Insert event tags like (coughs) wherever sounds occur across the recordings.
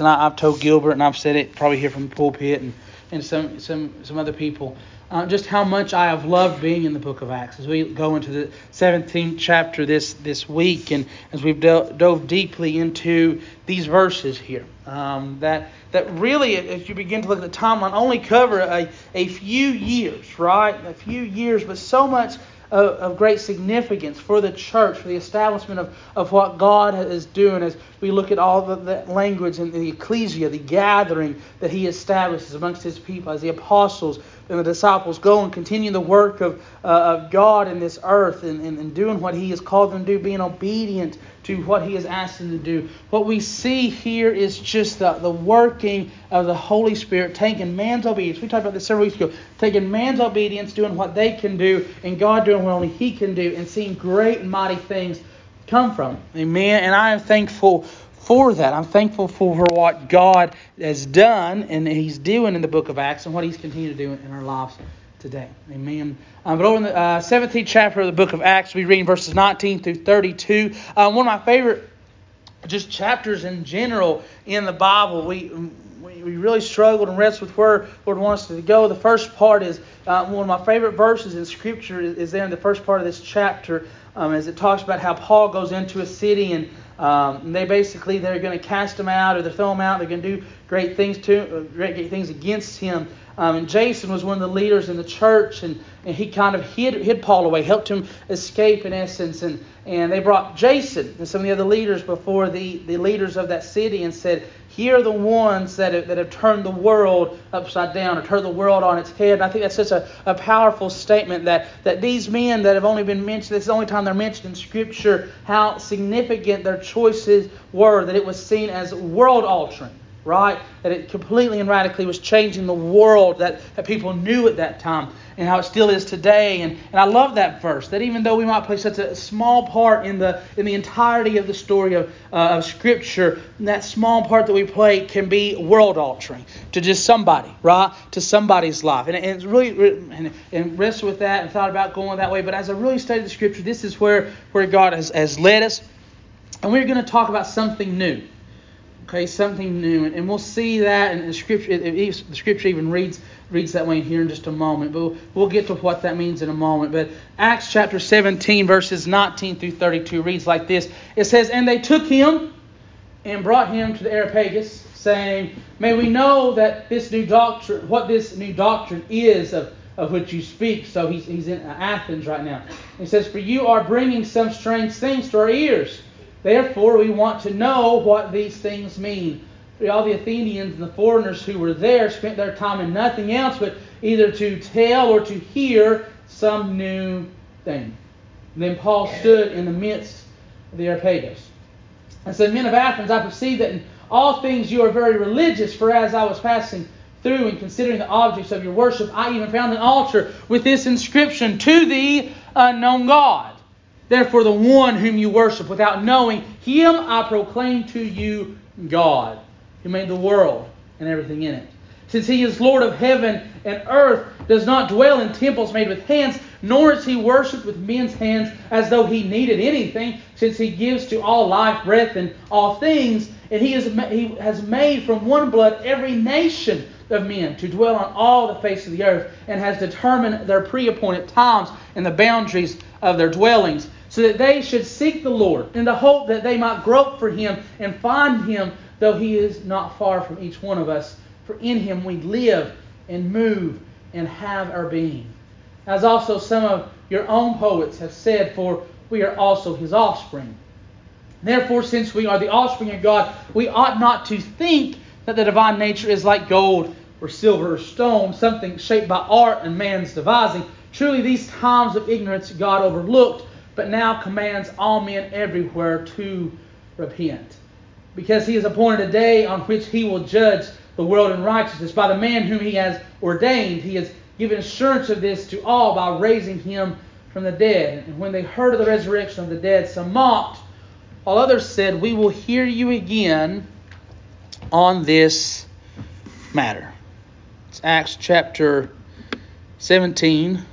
And I, have told Gilbert, and I've said it probably here from the pulpit, and, and some, some, some other people, uh, just how much I have loved being in the book of Acts as we go into the 17th chapter this, this week, and as we've do- dove deeply into these verses here. Um, that, that really, as you begin to look at the timeline, only cover a, a few years, right? A few years, but so much of, of, great significance for the church, for the establishment of, of what God is doing as we look at all the, the language and the ecclesia, the gathering that He establishes amongst His people, as the apostles and the disciples go and continue the work of, uh, of God in this earth and, and, and doing what He has called them to do, being obedient to what He has asked to do. What we see here is just the, the working of the Holy Spirit, taking man's obedience. We talked about this several weeks ago. Taking man's obedience, doing what they can do, and God doing what only He can do, and seeing great and mighty things come from. Amen. And I am thankful for that. I'm thankful for what God has done and He's doing in the book of Acts and what He's continued to do in our lives today. Amen. Um, but over in the uh, 17th chapter of the book of Acts, we read verses 19 through 32. Uh, one of my favorite just chapters in general in the Bible. We we really struggled and wrestled with where Lord wants us to go. The first part is uh, one of my favorite verses in Scripture is, there in the first part of this chapter, um, as it talks about how Paul goes into a city and um, they basically they're going to cast him out or they throw him out. They're going to do great things to uh, great things against him. Um, and Jason was one of the leaders in the church, and, and he kind of hid, hid Paul away, helped him escape in essence. And, and they brought Jason and some of the other leaders before the, the leaders of that city and said, here are the ones that have, that have turned the world upside down or turned the world on its head. And I think that's such a, a powerful statement that, that these men that have only been mentioned, this is the only time they're mentioned in Scripture, how significant their choices were, that it was seen as world altering right? That it completely and radically was changing the world that, that people knew at that time and how it still is today. And, and I love that verse, that even though we might play such a small part in the, in the entirety of the story of, uh, of Scripture, that small part that we play can be world altering to just somebody, right? To somebody's life. And, and it's really, and, and wrestled with that and thought about going that way. But as I really studied the Scripture, this is where, where God has, has led us. And we're going to talk about something new. Okay, something new, and, we'll see that, and the scripture, the scripture even reads reads that way here in just a moment. But we'll, we'll get to what that means in a moment. But Acts chapter 17, verses 19 through 32 reads like this. It says, "And they took him and brought him to the Areopagus, saying, May we know that this new doctrine, what this new doctrine is of." Of which you speak. So he's, he's in Athens right now. He says, For you are bringing some strange things to our ears. Therefore, we want to know what these things mean. All the Athenians and the foreigners who were there spent their time in nothing else but either to tell or to hear some new thing. And then Paul stood in the midst of the Areopagus and said, Men of Athens, I perceive that in all things you are very religious, for as I was passing through and considering the objects of your worship, I even found an altar with this inscription, To the unknown God. Therefore, the one whom you worship without knowing, him I proclaim to you God, who made the world and everything in it. Since he is Lord of heaven and earth, does not dwell in temples made with hands, nor is he worshipped with men's hands as though he needed anything, since he gives to all life, breath, and all things. And he, is, he has made from one blood every nation of men to dwell on all the face of the earth, and has determined their pre appointed times and the boundaries of their dwellings so that they should seek the Lord in the hope that they might grope for him and find him, though he is not far from each one of us. For in him we live and move and have our being. As also some of your own poets have said, for we are also his offspring. Therefore, since we are the offspring of God, we ought not to think that the divine nature is like gold or silver or stone, something shaped by art and man's devising. Truly, these times of ignorance God overlooked but now commands all men everywhere to repent. Because he has appointed a day on which he will judge the world in righteousness by the man whom he has ordained. He has given assurance of this to all by raising him from the dead. And when they heard of the resurrection of the dead, some mocked, while others said, We will hear you again on this matter. It's Acts chapter 17,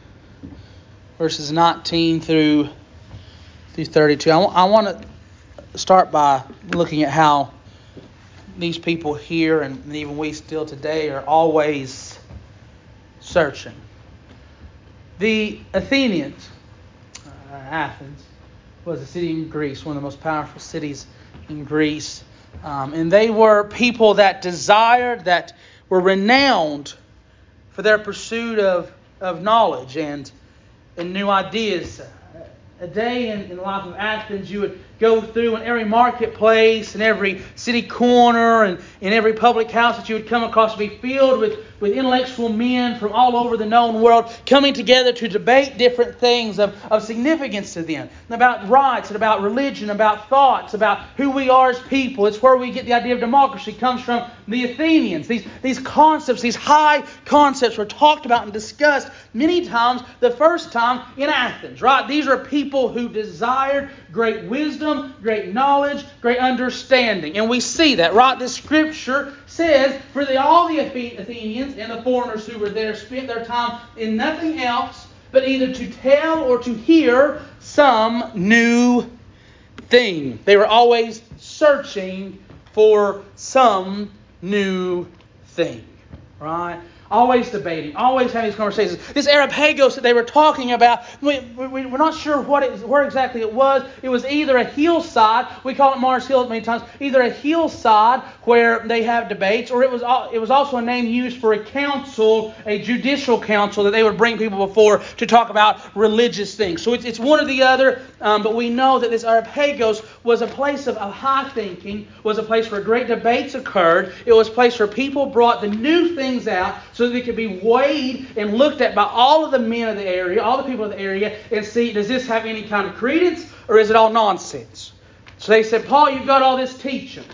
verses 19 through through 32. I, w- I want to start by looking at how these people here, and even we still today, are always searching. The Athenians, uh, Athens, was a city in Greece, one of the most powerful cities in Greece. Um, and they were people that desired, that were renowned for their pursuit of, of knowledge and, and new ideas. A day in, in the life of Athens, you would go through in every marketplace and every city corner and in every public house that you would come across be filled with, with intellectual men from all over the known world coming together to debate different things of, of significance to them about rights and about religion, about thoughts, about who we are as people. It's where we get the idea of democracy comes from the Athenians. These, these concepts, these high concepts were talked about and discussed many times the first time in Athens, right? These are people who desired great wisdom, great knowledge, great understanding. And we see that, right? This scripture says, For the, all the Athenians and the foreigners who were there spent their time in nothing else but either to tell or to hear some new thing. They were always searching for some new thing, right? Always debating, always having these conversations. This Areopagus that they were talking about, we, we, we're not sure what it, where exactly it was. It was either a hillside, we call it Mars Hill many times, either a hillside where they have debates, or it was, it was also a name used for a council, a judicial council that they would bring people before to talk about religious things. So it's, it's one or the other, um, but we know that this Areopagus was a place of, of high thinking, was a place where great debates occurred. It was a place where people brought the new things out so that it could be weighed and looked at by all of the men of the area, all the people of the area, and see does this have any kind of credence or is it all nonsense? So they said, Paul, you've got all this teaching.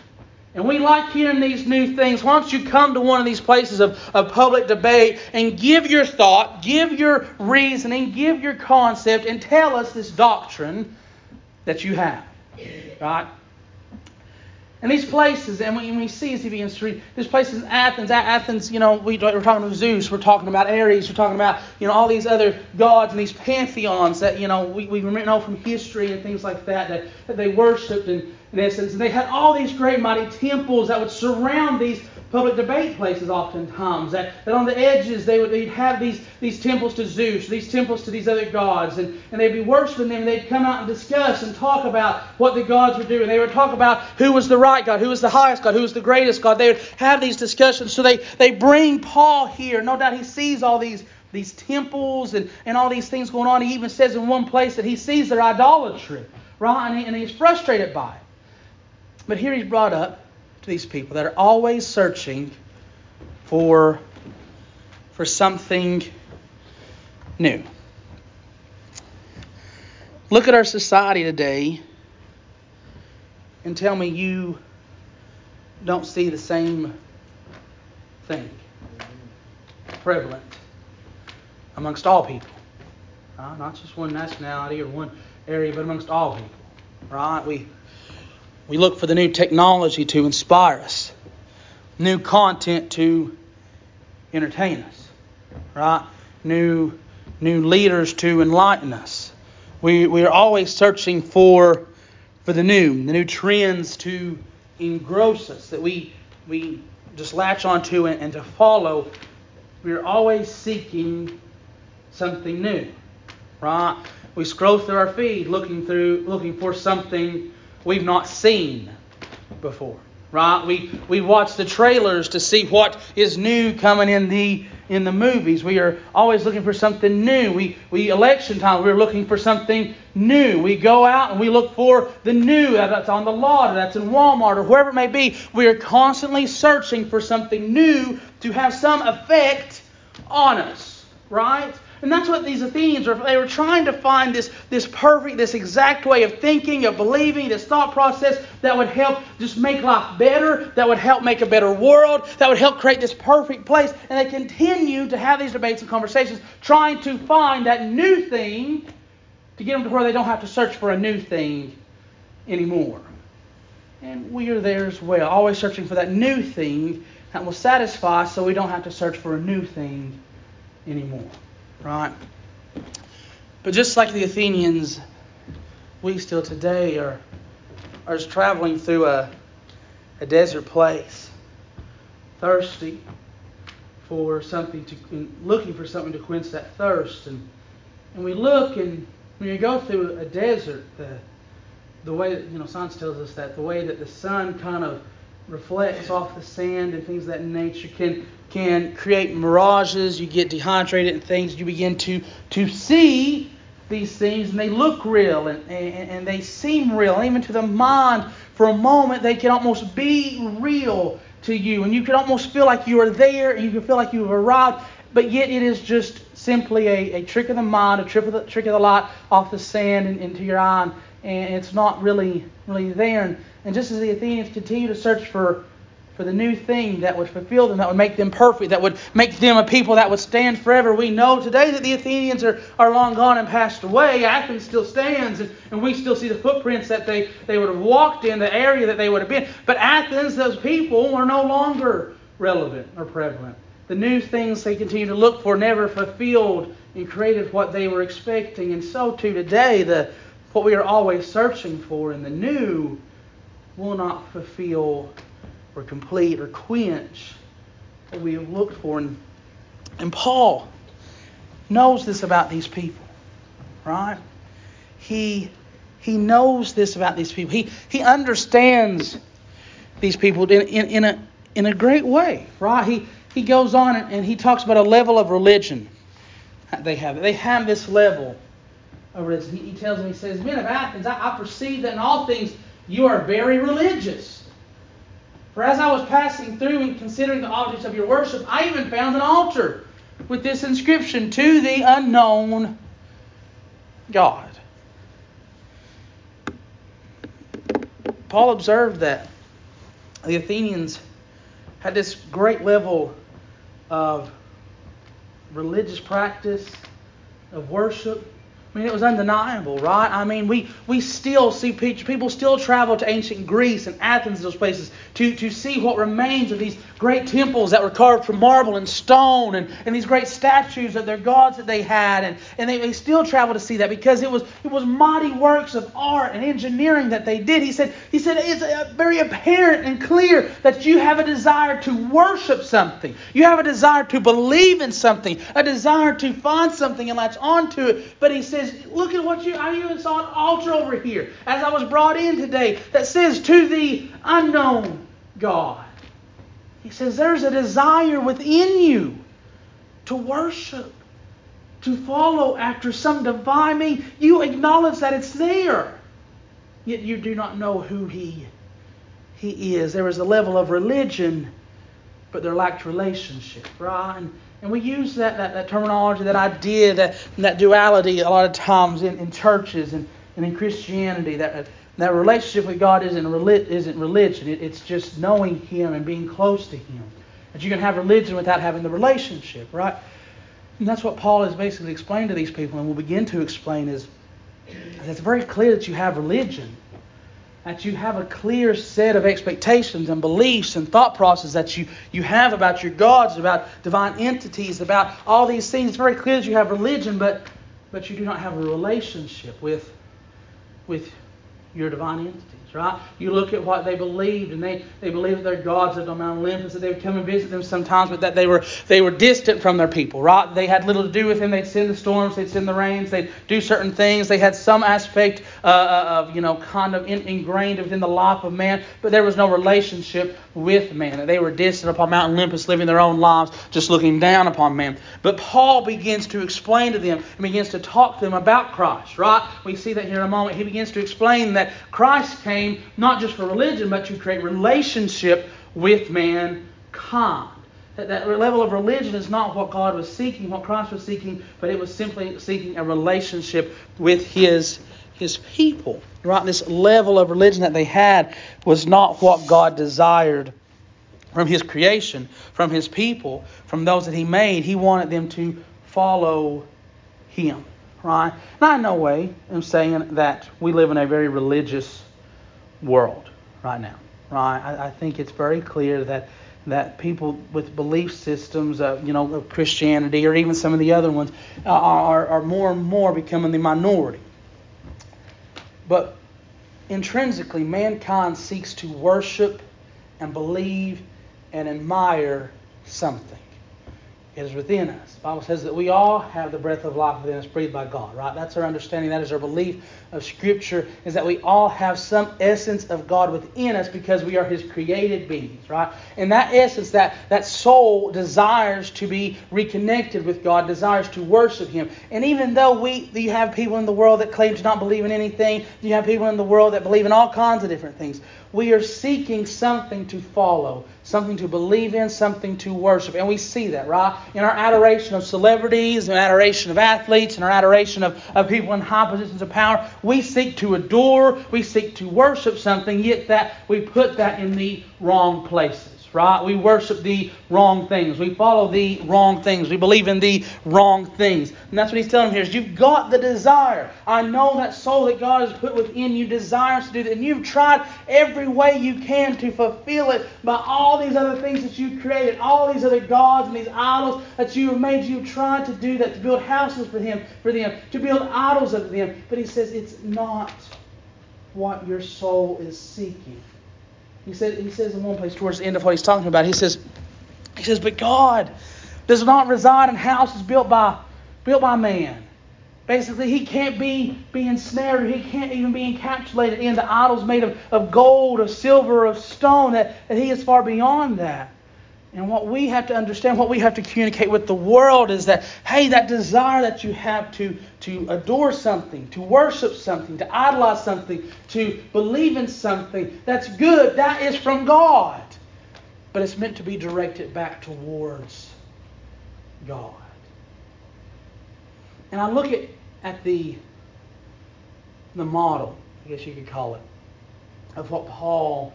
And we like hearing these new things. Why don't you come to one of these places of, of public debate and give your thought, give your reasoning, give your concept, and tell us this doctrine that you have? Right? And these places, and when we see as he begins to read, these places in Athens, Athens, you know, we, we're talking about Zeus, we're talking about Ares, we're talking about, you know, all these other gods and these pantheons that, you know, we, we know from history and things like that that, that they worshipped in, in essence. And they had all these great mighty temples that would surround these public debate places oftentimes. That, that on the edges they would they'd have these, these temples to Zeus, these temples to these other gods, and, and they'd be worshiping them, and they'd come out and discuss and talk about what the gods were doing. They would talk about who was the right God, who was the highest God, who was the greatest God. They would have these discussions. So they, they bring Paul here. No doubt he sees all these these temples and, and all these things going on. He even says in one place that he sees their idolatry, right? And, he, and he's frustrated by it. But here he's brought up to these people that are always searching for, for something new. Look at our society today and tell me you don't see the same thing prevalent amongst all people. Right? Not just one nationality or one area, but amongst all people. Right? We we look for the new technology to inspire us, new content to entertain us, right? New, new leaders to enlighten us. We, we are always searching for, for the new, the new trends to engross us, that we, we just latch onto and, and to follow. We are always seeking something new, right? We scroll through our feed looking through looking for something we've not seen before. Right? We we watch the trailers to see what is new coming in the in the movies. We are always looking for something new. We we election time we're looking for something new. We go out and we look for the new that's on the lot or that's in Walmart or wherever it may be. We are constantly searching for something new to have some effect on us. Right? And that's what these Athenians were. They were trying to find this, this perfect, this exact way of thinking, of believing, this thought process that would help just make life better, that would help make a better world, that would help create this perfect place. And they continue to have these debates and conversations, trying to find that new thing to get them to where they don't have to search for a new thing anymore. And we are there as well, always searching for that new thing that will satisfy so we don't have to search for a new thing anymore. Right? But just like the Athenians, we still today are, are traveling through a, a desert place, thirsty for something to, looking for something to quench that thirst. And, and we look, and when you go through a desert, the, the way that, you know, science tells us that the way that the sun kind of reflects off the sand and things that nature can can create mirages. You get dehydrated and things. You begin to to see these things and they look real and, and, and they seem real. And even to the mind, for a moment, they can almost be real to you. And you can almost feel like you are there and you can feel like you have arrived. But yet it is just simply a, a trick of the mind, a trick of the, trick of the light off the sand and into your eye. And it's not really, really there. And, and just as the Athenians continue to search for for the new thing that would fulfill them, that would make them perfect, that would make them a people that would stand forever. We know today that the Athenians are, are long gone and passed away. Athens still stands, and, and we still see the footprints that they, they would have walked in, the area that they would have been. But Athens, those people, are no longer relevant or prevalent. The new things they continue to look for never fulfilled and created what they were expecting. And so too today, the what we are always searching for in the new will not fulfill or complete or quench what we have looked for. And, and Paul knows this about these people, right? He he knows this about these people. He he understands these people in, in, in a in a great way, right? He he goes on and, and he talks about a level of religion they have. They have this level of religion. He, he tells them, he says, Men of Athens, I, I perceive that in all things you are very religious. For as I was passing through and considering the objects of your worship, I even found an altar with this inscription To the unknown God. Paul observed that the Athenians had this great level of religious practice, of worship, I mean, it was undeniable, right? I mean, we, we still see people still travel to ancient Greece and Athens, those places, to, to see what remains of these great temples that were carved from marble and stone and, and these great statues of their gods that they had. And, and they, they still travel to see that because it was, it was mighty works of art and engineering that they did. He said, he said it's uh, very apparent and clear that you have a desire to worship something. You have a desire to believe in something, a desire to find something and latch onto it. But he said, says, Look at what you, I even saw an altar over here as I was brought in today that says, To the unknown God. He says, There's a desire within you to worship, to follow after some divine meaning. You acknowledge that it's there, yet you do not know who He, he is. There is a level of religion, but there lacked relationship, right? And, and we use that, that, that terminology, that idea, that, that duality a lot of times in, in churches and, and in Christianity. That, that relationship with God isn't, isn't religion, it, it's just knowing Him and being close to Him. That you can have religion without having the relationship, right? And that's what Paul has basically explained to these people, and will begin to explain is it's very clear that you have religion that you have a clear set of expectations and beliefs and thought processes that you, you have about your gods, about divine entities, about all these things. It's very clear that you have religion, but, but you do not have a relationship with, with your divine entities right? You look at what they believed, and they, they believed that their gods lived on Mount Olympus, that they would come and visit them sometimes, but that they were they were distant from their people, right? They had little to do with them. They'd send the storms, they'd send the rains, they'd do certain things. They had some aspect uh, uh of, you know, kind of in, ingrained within the life of man, but there was no relationship with man. They were distant upon Mount Olympus, living their own lives, just looking down upon man. But Paul begins to explain to them and begins to talk to them about Christ, right? We see that here in a moment. He begins to explain that Christ came came not just for religion, but to create relationship with mankind. That, that level of religion is not what God was seeking, what Christ was seeking, but it was simply seeking a relationship with His His people. Right? This level of religion that they had was not what God desired from His creation, from His people, from those that He made. He wanted them to follow Him. Right? Now, in no way am saying that we live in a very religious world right now. Right? I, I think it's very clear that that people with belief systems, uh, you know, of Christianity or even some of the other ones, uh, are, are more and more becoming the minority. But intrinsically, mankind seeks to worship and believe and admire something. Is within us. The Bible says that we all have the breath of life within us, breathed by God, right? That's our understanding. That is our belief of Scripture, is that we all have some essence of God within us because we are His created beings, right? And that essence, that, that soul desires to be reconnected with God, desires to worship Him. And even though we you have people in the world that claim to not believe in anything, you have people in the world that believe in all kinds of different things we are seeking something to follow, something to believe in, something to worship. And we see that, right? In our adoration of celebrities, in adoration of athletes, in our adoration of, of people in high positions of power, we seek to adore, we seek to worship something, yet that we put that in the wrong places right? We worship the wrong things. We follow the wrong things. We believe in the wrong things. And that's what he's telling him here is you've got the desire. I know that soul that God has put within you desires to do that. And you've tried every way you can to fulfill it by all these other things that you created, all these other gods and these idols that you have made. You've tried to do that, to build houses for him, for them, to build idols of them. But he says it's not what your soul is seeking. He said he says in one place towards the end of what he's talking about, he says he says, But God does not reside in houses built by built by man. Basically, he can't be, be ensnared, he can't even be encapsulated into idols made of, of gold, of silver, of stone, that, that he is far beyond that. And what we have to understand, what we have to communicate with the world is that, hey, that desire that you have to, to adore something, to worship something, to idolize something, to believe in something, that's good. That is from God. But it's meant to be directed back towards God. And I look at, at the, the model, I guess you could call it, of what Paul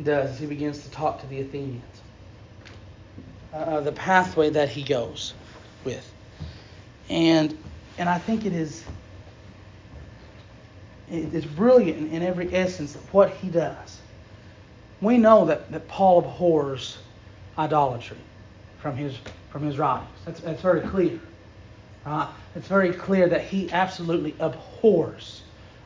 does as he begins to talk to the Athenians uh, the pathway that he goes with. And and I think it is it's brilliant in every essence of what he does. We know that, that Paul abhors idolatry from his from his writings. That's, that's very clear. Right? It's very clear that he absolutely abhors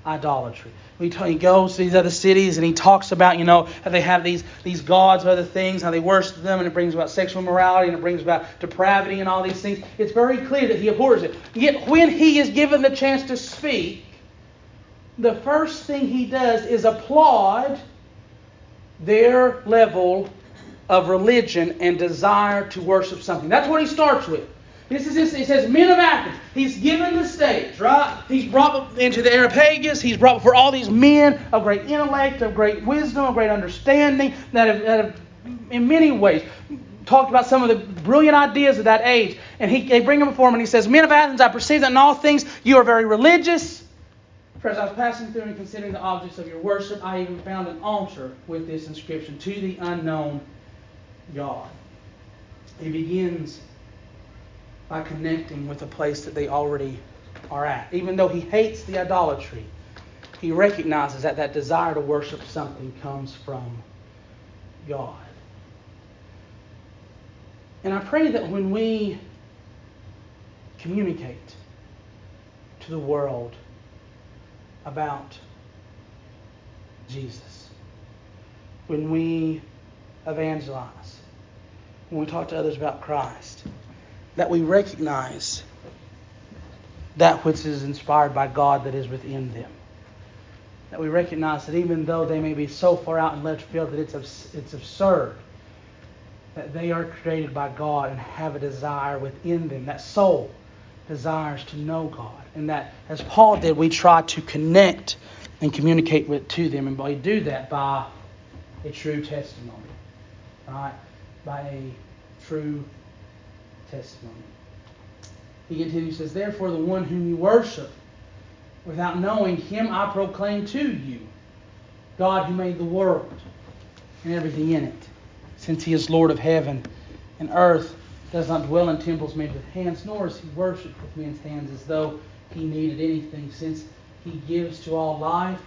idolatry. He goes to these other cities and he talks about, you know, how they have these, these gods other things, how they worship them, and it brings about sexual morality and it brings about depravity and all these things. It's very clear that he abhors it. Yet when he is given the chance to speak, the first thing he does is applaud their level of religion and desire to worship something. That's what he starts with. This is this. He says, men of Athens. He's given the stage, right? He's brought into the Areopagus. He's brought before all these men of great intellect, of great wisdom, of great understanding that have, that have in many ways, talked about some of the brilliant ideas of that age. And he, they bring him before him, and he says, Men of Athens, I perceive that in all things you are very religious. For as I was passing through and considering the objects of your worship, I even found an altar with this inscription, To the unknown God. He begins by connecting with a place that they already are at. Even though he hates the idolatry, he recognizes that that desire to worship something comes from God. And I pray that when we communicate to the world about Jesus, when we evangelize, when we talk to others about Christ, that we recognize that which is inspired by God that is within them. That we recognize that even though they may be so far out in left field that it's, it's absurd, that they are created by God and have a desire within them. That soul desires to know God. And that, as Paul did, we try to connect and communicate with to them. And we do that by a true testimony. Right? By a true testimony. He continues, says, Therefore, the one whom you worship, without knowing him, I proclaim to you God who made the world and everything in it, since he is Lord of heaven and earth, does not dwell in temples made with hands, nor is he worshipped with men's hands as though he needed anything, since he gives to all life,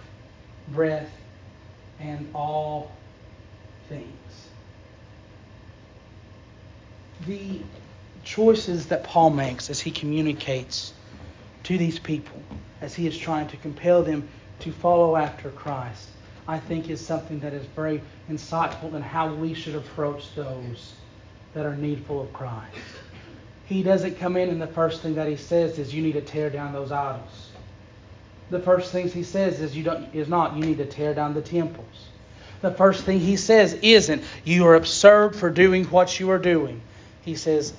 breath, and all things. The choices that Paul makes as he communicates to these people, as he is trying to compel them to follow after Christ, I think is something that is very insightful in how we should approach those that are needful of Christ. He doesn't come in and the first thing that he says is you need to tear down those idols. The first things he says is you don't is not you need to tear down the temples. The first thing he says isn't you are absurd for doing what you are doing. He says,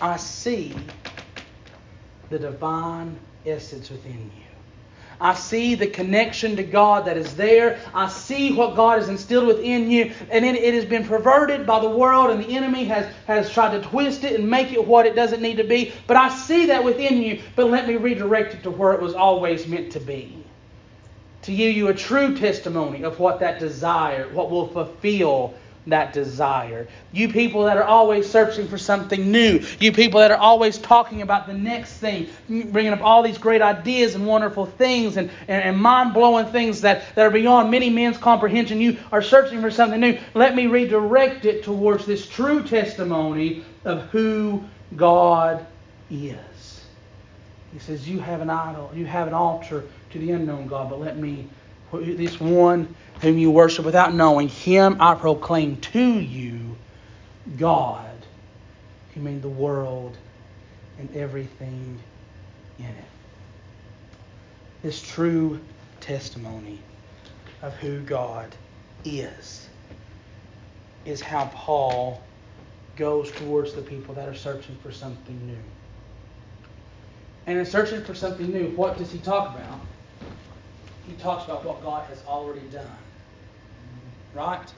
I see the divine essence within you. I see the connection to God that is there. I see what God has instilled within you. And it, it has been perverted by the world, and the enemy has, has tried to twist it and make it what it doesn't need to be. But I see that within you. But let me redirect it to where it was always meant to be. To give you a true testimony of what that desire, what will fulfill that desire. You people that are always searching for something new. You people that are always talking about the next thing, bringing up all these great ideas and wonderful things and, and, and mind blowing things that, that are beyond many men's comprehension. You are searching for something new. Let me redirect it towards this true testimony of who God is. He says, You have an idol, you have an altar to the unknown God, but let me, this one whom you worship without knowing, him I proclaim to you, God, who made the world and everything in it. This true testimony of who God is is how Paul goes towards the people that are searching for something new. And in searching for something new, what does he talk about? He talks about what God has already done. Right?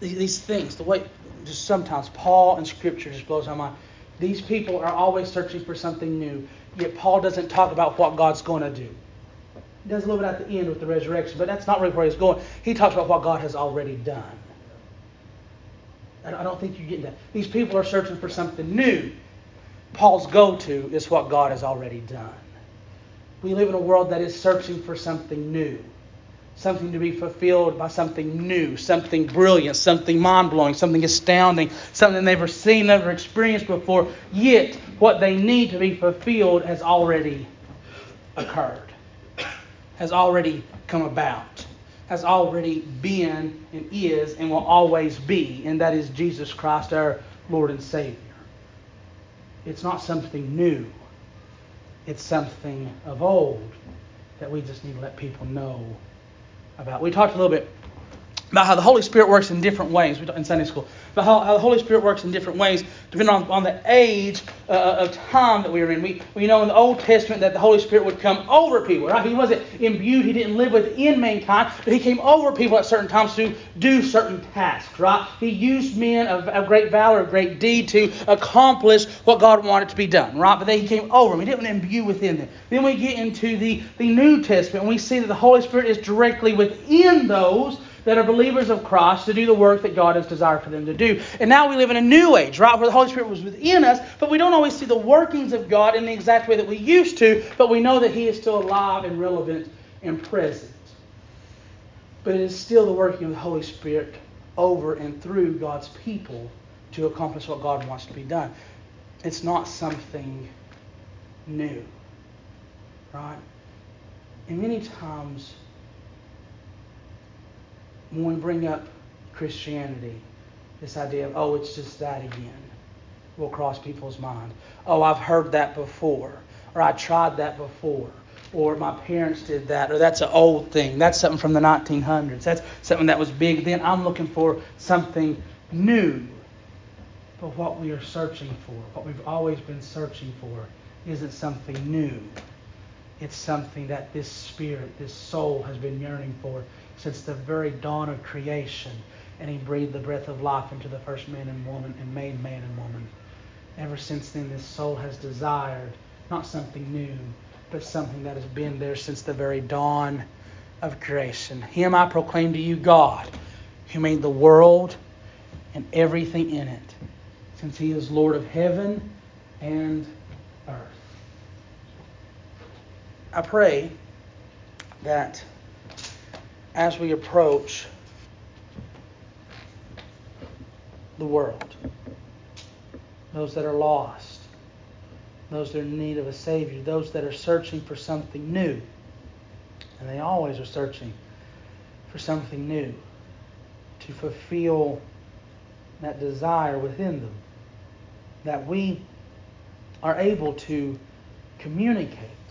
These things, the way, just sometimes Paul and Scripture just blows my mind. These people are always searching for something new, yet Paul doesn't talk about what God's going to do. He does a little bit at the end with the resurrection, but that's not really where he's going. He talks about what God has already done. I don't think you get that. These people are searching for something new. Paul's go to is what God has already done. We live in a world that is searching for something new something to be fulfilled by something new, something brilliant, something mind blowing, something astounding, something they've never seen, never experienced before. Yet, what they need to be fulfilled has already occurred, has already come about, has already been and is and will always be, and that is Jesus Christ, our Lord and Savior. It's not something new, it's something of old that we just need to let people know about. We talked a little bit about how the Holy Spirit works in different ways in Sunday school. About how, how the Holy Spirit works in different ways depending on, on the age uh, of time that we are in. We, we know in the Old Testament that the Holy Spirit would come over people, right? He wasn't imbued, he didn't live within mankind, but he came over people at certain times to do certain tasks, right? He used men of, of great valor, of great deed to accomplish what God wanted to be done, right? But then he came over them. He didn't imbue within them. Then we get into the, the New Testament and we see that the Holy Spirit is directly within those that are believers of Christ to do the work that God has desired for them to do. And now we live in a new age, right, where the Holy Spirit was within us, but we don't always see the workings of God in the exact way that we used to, but we know that He is still alive and relevant and present. But it is still the working of the Holy Spirit over and through God's people to accomplish what God wants to be done. It's not something new, right? And many times when we bring up Christianity, this idea of, oh, it's just that again, will cross people's mind. Oh, I've heard that before, or I tried that before, or my parents did that, or that's an old thing. That's something from the 1900s. That's something that was big then. I'm looking for something new. But what we are searching for, what we've always been searching for, isn't something new. It's something that this spirit, this soul has been yearning for since the very dawn of creation. And he breathed the breath of life into the first man and woman and made man and woman. Ever since then, this soul has desired not something new, but something that has been there since the very dawn of creation. Him I proclaim to you, God, who made the world and everything in it, since he is Lord of heaven and earth. I pray that as we approach the world, those that are lost, those that are in need of a Savior, those that are searching for something new, And they always are searching for something new to fulfill that desire within them. That we are able to communicate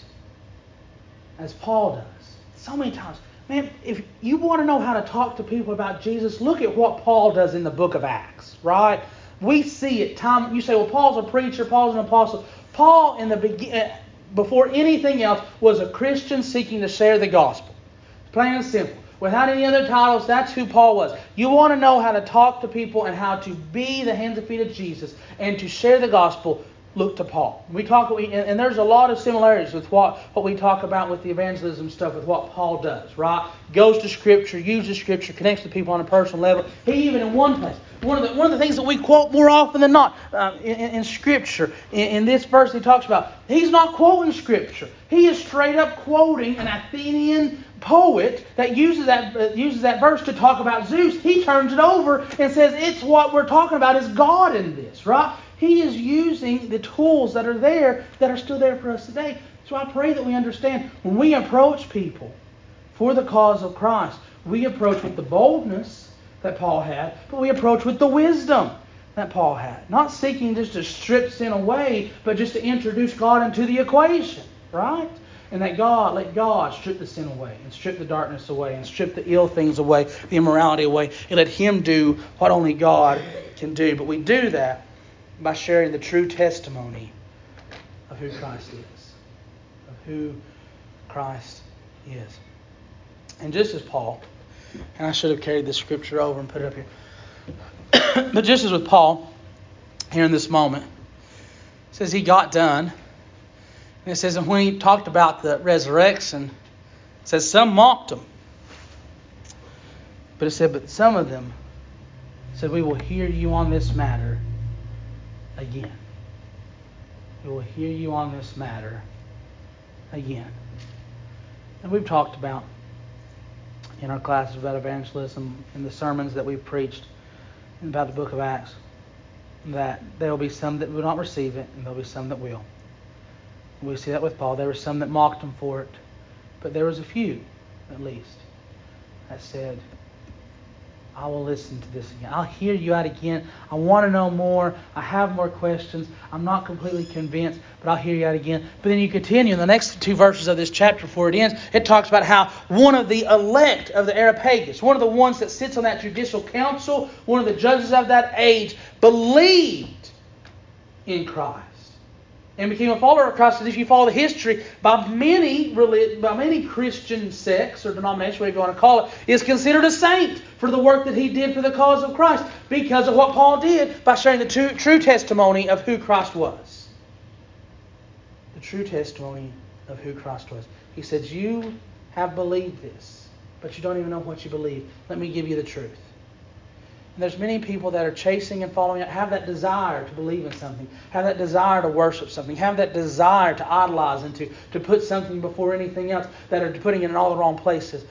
as Paul does. So many times. Man, if you want to know how to talk to people about Jesus, look at what Paul does in the book of Acts, right? We see it time. You say, well, Paul's a preacher, Paul's an apostle. Paul, in the begin, eh, before anything else, was a Christian seeking to share the gospel. Plain and simple. Without any other titles, that's who Paul was. You want to know how to talk to people and how to be the hands and feet of Jesus and to share the gospel look to Paul. We talk, and there's a lot of similarities with what, what we talk about with the evangelism stuff, with what Paul does, right? Goes to Scripture, uses Scripture, connects to people on a personal level. He even in one place, one of the, one of the things that we quote more often than not uh, in, in, Scripture, in, in, this verse he talks about, he's not quoting Scripture. He is straight up quoting an Athenian poet that uses that uh, uses that verse to talk about Zeus. He turns it over and says it's what we're talking about is God in this, right? He is using the tools that are there that are still there for us today. So I pray that we understand when we approach people for the cause of Christ, we approach with the boldness that Paul had, but we approach with the wisdom that Paul had. Not seeking just to strip sin away, but just to introduce God into the equation, right? And that God, let God strip the sin away, and strip the darkness away, and strip the ill things away, the immorality away, and let Him do what only God can do. But we do that by sharing the true testimony of who Christ is, of who Christ is. And just as Paul, and I should have carried this scripture over and put it up here, (coughs) but just as with Paul, here in this moment, says he got done. And it says, and when he talked about the resurrection, it says some mocked him. But it said, but some of them said, We will hear you on this matter again. We will hear you on this matter again. And we've talked about in our classes about evangelism, in the sermons that we've preached about the book of Acts, that there will be some that will not receive it, and there will be some that will. We see that with Paul. There were some that mocked him for it, but there was a few, at least, that said, I will listen to this again. I'll hear you out again. I want to know more. I have more questions. I'm not completely convinced, but I'll hear you out again. But then you continue in the next two verses of this chapter before it ends. It talks about how one of the elect of the Areopagus, one of the ones that sits on that judicial council, one of the judges of that age, believed in Christ and became a follower of Christ. if you follow the history, by many by many Christian sects or denominations, whatever you want to call it, is considered a saint for the work that he did for the cause of Christ because of what Paul did by sharing the true, true testimony of who Christ was. The true testimony of who Christ was. He said, "You have believed this, but you don't even know what you believe. Let me give you the truth." And there's many people that are chasing and following, have that desire to believe in something, have that desire to worship something, have that desire to idolize and to, to put something before anything else, that are putting it in all the wrong places.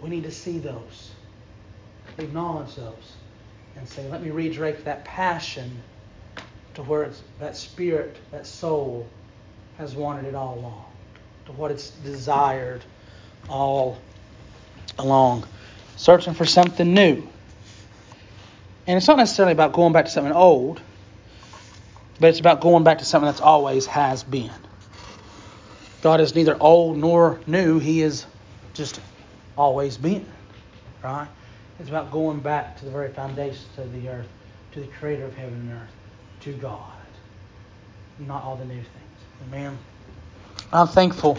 We need to see those, acknowledge those, and say, let me redirect that passion to where it's, that spirit, that soul has wanted it all along, to what it's desired all along. Searching for something new. And it's not necessarily about going back to something old, but it's about going back to something that's always has been. God is neither old nor new, He is just always been. Right? It's about going back to the very foundations of the earth, to the creator of heaven and earth, to God. Not all the new things. Amen. I'm thankful